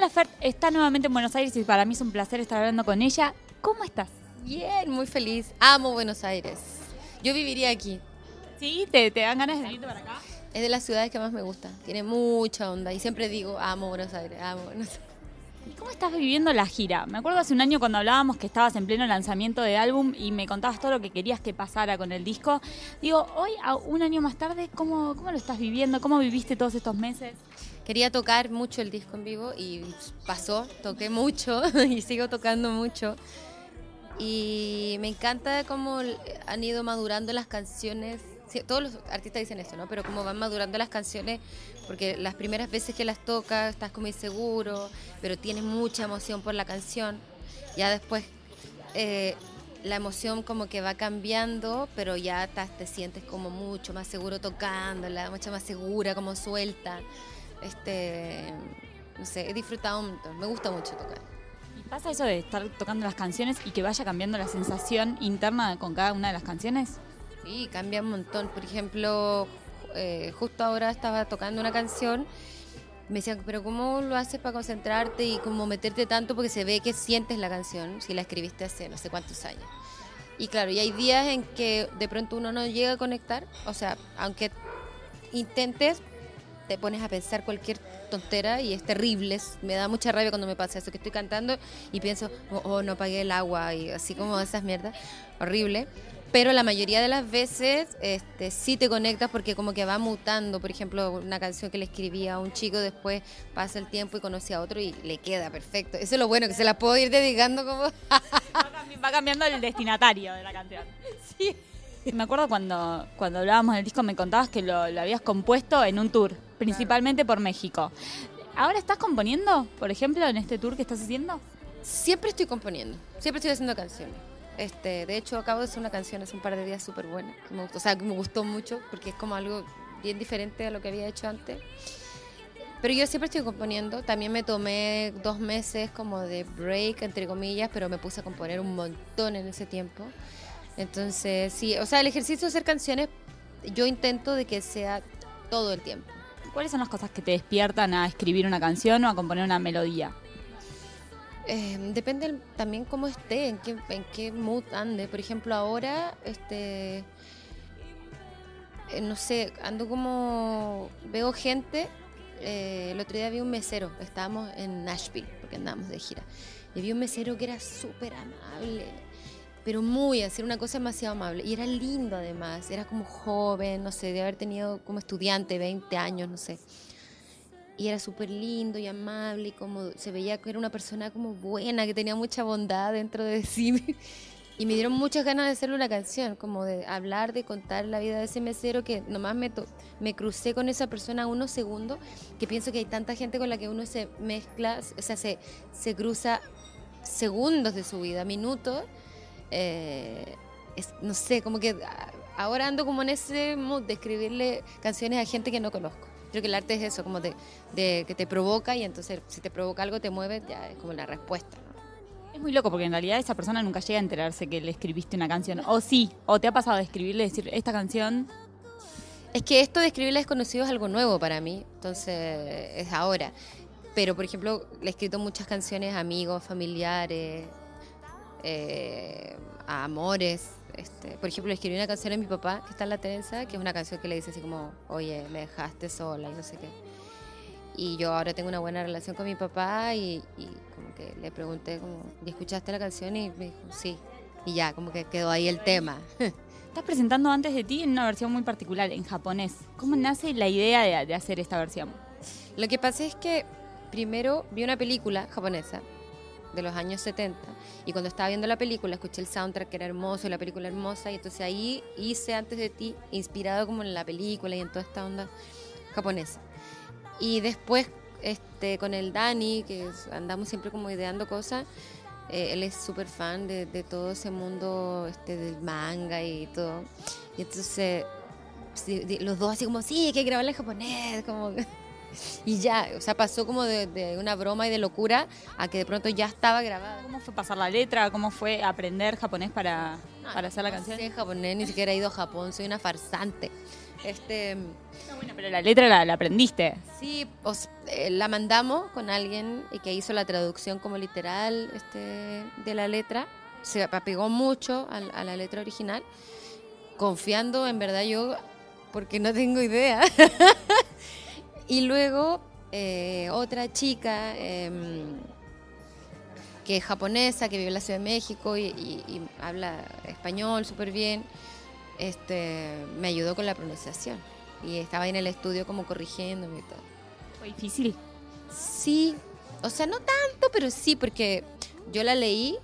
Mon Laferte está nuevamente en Buenos Aires y para mí es un placer estar hablando con ella. ¿Cómo estás? Bien, muy feliz. Amo Buenos Aires. Yo viviría aquí. ¿Sí? ¿Te, te dan ganas de venirte para acá? Es de las ciudades que más me gusta. Tiene mucha onda. Y siempre digo, amo Buenos Aires, amo Buenos Aires. ¿Y ¿Cómo estás viviendo la gira? Me acuerdo hace un año cuando hablábamos que estabas en pleno lanzamiento de álbum y me contabas todo lo que querías que pasara con el disco. Digo, hoy, un año más tarde, ¿cómo, cómo lo estás viviendo? ¿Cómo viviste todos estos meses? Quería tocar mucho el disco en vivo y pasó. Toqué mucho y sigo tocando mucho. Y me encanta cómo han ido madurando las canciones. Todos los artistas dicen esto, ¿no? Pero cómo van madurando las canciones, porque las primeras veces que las tocas estás como inseguro, pero tienes mucha emoción por la canción. Ya después eh, la emoción como que va cambiando, pero ya te sientes como mucho más seguro tocándola, mucho más segura, como suelta. Este, no sé, he disfrutado un montón. Me gusta mucho tocar. ¿Y pasa eso de estar tocando las canciones y que vaya cambiando la sensación interna con cada una de las canciones? Sí, cambia un montón. Por ejemplo, eh, justo ahora estaba tocando una canción. Me decían, pero ¿cómo lo haces para concentrarte y como meterte tanto? Porque se ve que sientes la canción si la escribiste hace no sé cuántos años. Y claro, y hay días en que de pronto uno no llega a conectar. O sea, aunque intentes, te pones a pensar cualquier tontera y es terrible. Me da mucha rabia cuando me pasa eso, que estoy cantando y pienso, oh, oh, no pagué el agua y así como esas mierdas. Horrible. Pero la mayoría de las veces este, sí te conectas porque como que va mutando. Por ejemplo, una canción que le escribí a un chico, después pasa el tiempo y conoce a otro y le queda perfecto. Eso es lo bueno, que se la puedo ir dedicando como... Va cambi- va cambiando el destinatario de la canción. Sí. Me acuerdo cuando, cuando hablábamos del disco me contabas que lo, lo habías compuesto en un tour, principalmente por México. ¿Ahora estás componiendo, por ejemplo, en este tour que estás haciendo? Siempre estoy componiendo, siempre estoy haciendo canciones. Este, de hecho, acabo de hacer una canción hace un par de días súper buena. que me gustó, O sea, que me gustó mucho porque es como algo bien diferente a lo que había hecho antes. Pero yo siempre estoy componiendo. También me tomé dos meses como de break, entre comillas, pero me puse a componer un montón en ese tiempo. Entonces, sí, o sea, el ejercicio de hacer canciones, yo intento de que sea todo el tiempo. ¿Cuáles son las cosas que te despiertan a escribir una canción o a componer una melodía? Eh, depende también cómo esté, en qué, en qué mood ande. Por ejemplo, ahora, este, eh, no sé, ando como, veo gente. eh, el otro día vi un mesero, estábamos en Nashville, porque andábamos de gira. Y vi un mesero que era súper amable, pero muy, así, una cosa demasiado amable. Y era lindo además, era como joven, no sé, de haber tenido como estudiante, 20 años, no sé y era súper lindo y amable y como se veía que era una persona como buena, que tenía mucha bondad dentro de sí. Y me dieron muchas ganas de hacerle una canción, como de hablar, de contar la vida de ese mesero que nomás me, me crucé con esa persona unos segundos, que pienso que hay tanta gente con la que uno se mezcla, o sea, se, se cruza segundos de su vida, minutos. eh, no sé, como que a- ahora ando como en ese mood de escribirle canciones a gente que no conozco. Creo que el arte es eso, como de, de que te provoca y entonces si te provoca algo, te mueve, ya es como la respuesta. ¿no? Es muy loco porque en realidad esa persona nunca llega a enterarse que le escribiste una canción. O sí, o te ha pasado de escribirle y decir, esta canción Es que esto de escribirle a desconocidos es algo nuevo para mí, entonces es ahora. Pero, por ejemplo, le he escrito muchas canciones a amigos, familiares, eh, a amores. Este, por ejemplo, le escribí una canción a mi papá, que está en la trenza, que es una canción que le dice así como, oye, me dejaste sola y no sé qué. Y yo ahora tengo una buena relación con mi papá y, y como que le pregunté, como, ¿y escuchaste la canción? Y me dijo, sí. Y ya, como que quedó ahí el tema. estás presentando antes de ti en una versión muy particular, en japonés. ¿Cómo nace la idea de, de hacer esta versión? Lo que pasa es que primero vi una película japonesa de los años 70 y cuando estaba viendo la película escuché el soundtrack que era hermoso, la película hermosa y entonces ahí hice antes de ti inspirado como en la película y en toda esta onda japonesa. Y después este con el Dani que andamos siempre como ideando cosas, eh, él es súper fan de, todo ese mundo este del manga y todo. Y entonces los dos así como, sí, hay que grabarla en japonés, como... Y ya, o sea, pasó como de, de una broma y de locura a que de pronto ya estaba grabada. ¿Cómo fue pasar la letra? ¿Cómo fue aprender japonés para, para hacer la No canción? sé japonés, ni siquiera he ido a Japón, soy una farsante. Este, No, bueno, pero la letra la, la aprendiste. sí, os- eh, la mandamos con alguien y que hizo la traducción como literal este, de la letra. Se apegó mucho al- a, la letra original, confiando en verdad yo, porque no tengo idea. y luego eh, otra chica em, que es japonesa, que vive en la Ciudad de México y, y- y habla español súper bien, este, me ayudó con la pronunciación. Y estaba ahí en el estudio como corrigiéndome y todo. Fue difícil. Sí, o sea, no tanto, pero sí, porque yo la leí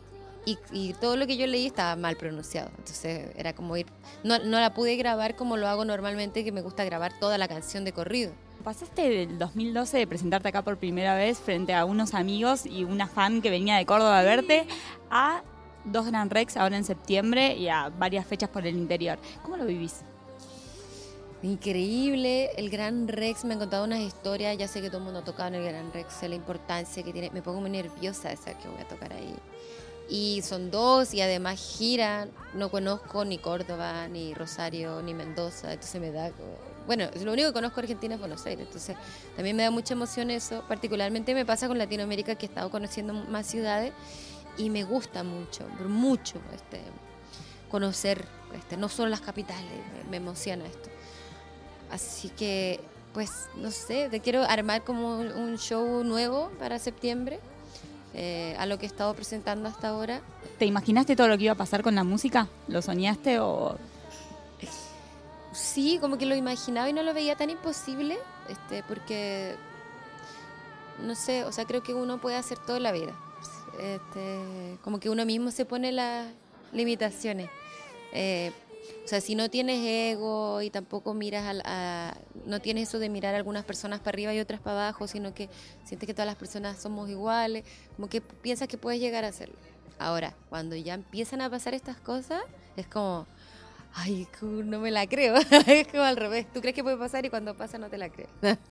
y, y todo lo que yo leí estaba mal pronunciado. Entonces era como ir... No, no la pude grabar como lo hago normalmente, que me gusta grabar toda la canción de corrido. Pasaste del 2012 de presentarte acá por primera vez frente a unos amigos y una fan que venía de Córdoba a verte a dos Gran Rex ahora en septiembre y a varias fechas por el interior. ¿Cómo lo vivís? Increíble, el Gran Rex, me han contado unas historias, ya sé que todo el mundo ha tocado en el Gran Rex, la importancia que tiene, me pongo muy nerviosa de saber que voy a tocar ahí. Y son dos y además giran, no conozco ni Córdoba, ni Rosario, ni Mendoza, entonces me da... Bueno, lo único que conozco Argentina es Buenos Aires, entonces también me da mucha emoción eso, particularmente me pasa con Latinoamérica que he estado conociendo más ciudades y me gusta mucho, mucho este, conocer, este, no solo las capitales, me- me emociona esto. Así que, pues, no sé, te quiero armar como un show nuevo para septiembre, eh, a lo que he estado presentando hasta ahora. ¿Te imaginaste todo lo que iba a pasar con la música? ¿Lo soñaste o Sí, como que lo imaginaba y no lo veía tan imposible, este, porque, no sé, o sea, creo que uno puede hacer todo en la vida. Este, como que uno mismo se pone las limitaciones. Eh, o sea, si no tienes ego y tampoco miras al- a, no tienes eso de mirar a algunas personas para arriba y otras para abajo, sino que sientes que todas las personas somos iguales, como que piensas que puedes llegar a hacerlo. Ahora, cuando ya empiezan a pasar estas cosas, es como, ay, no me la creo. es como al revés. Tú crees que puede pasar y cuando pasa no te la crees.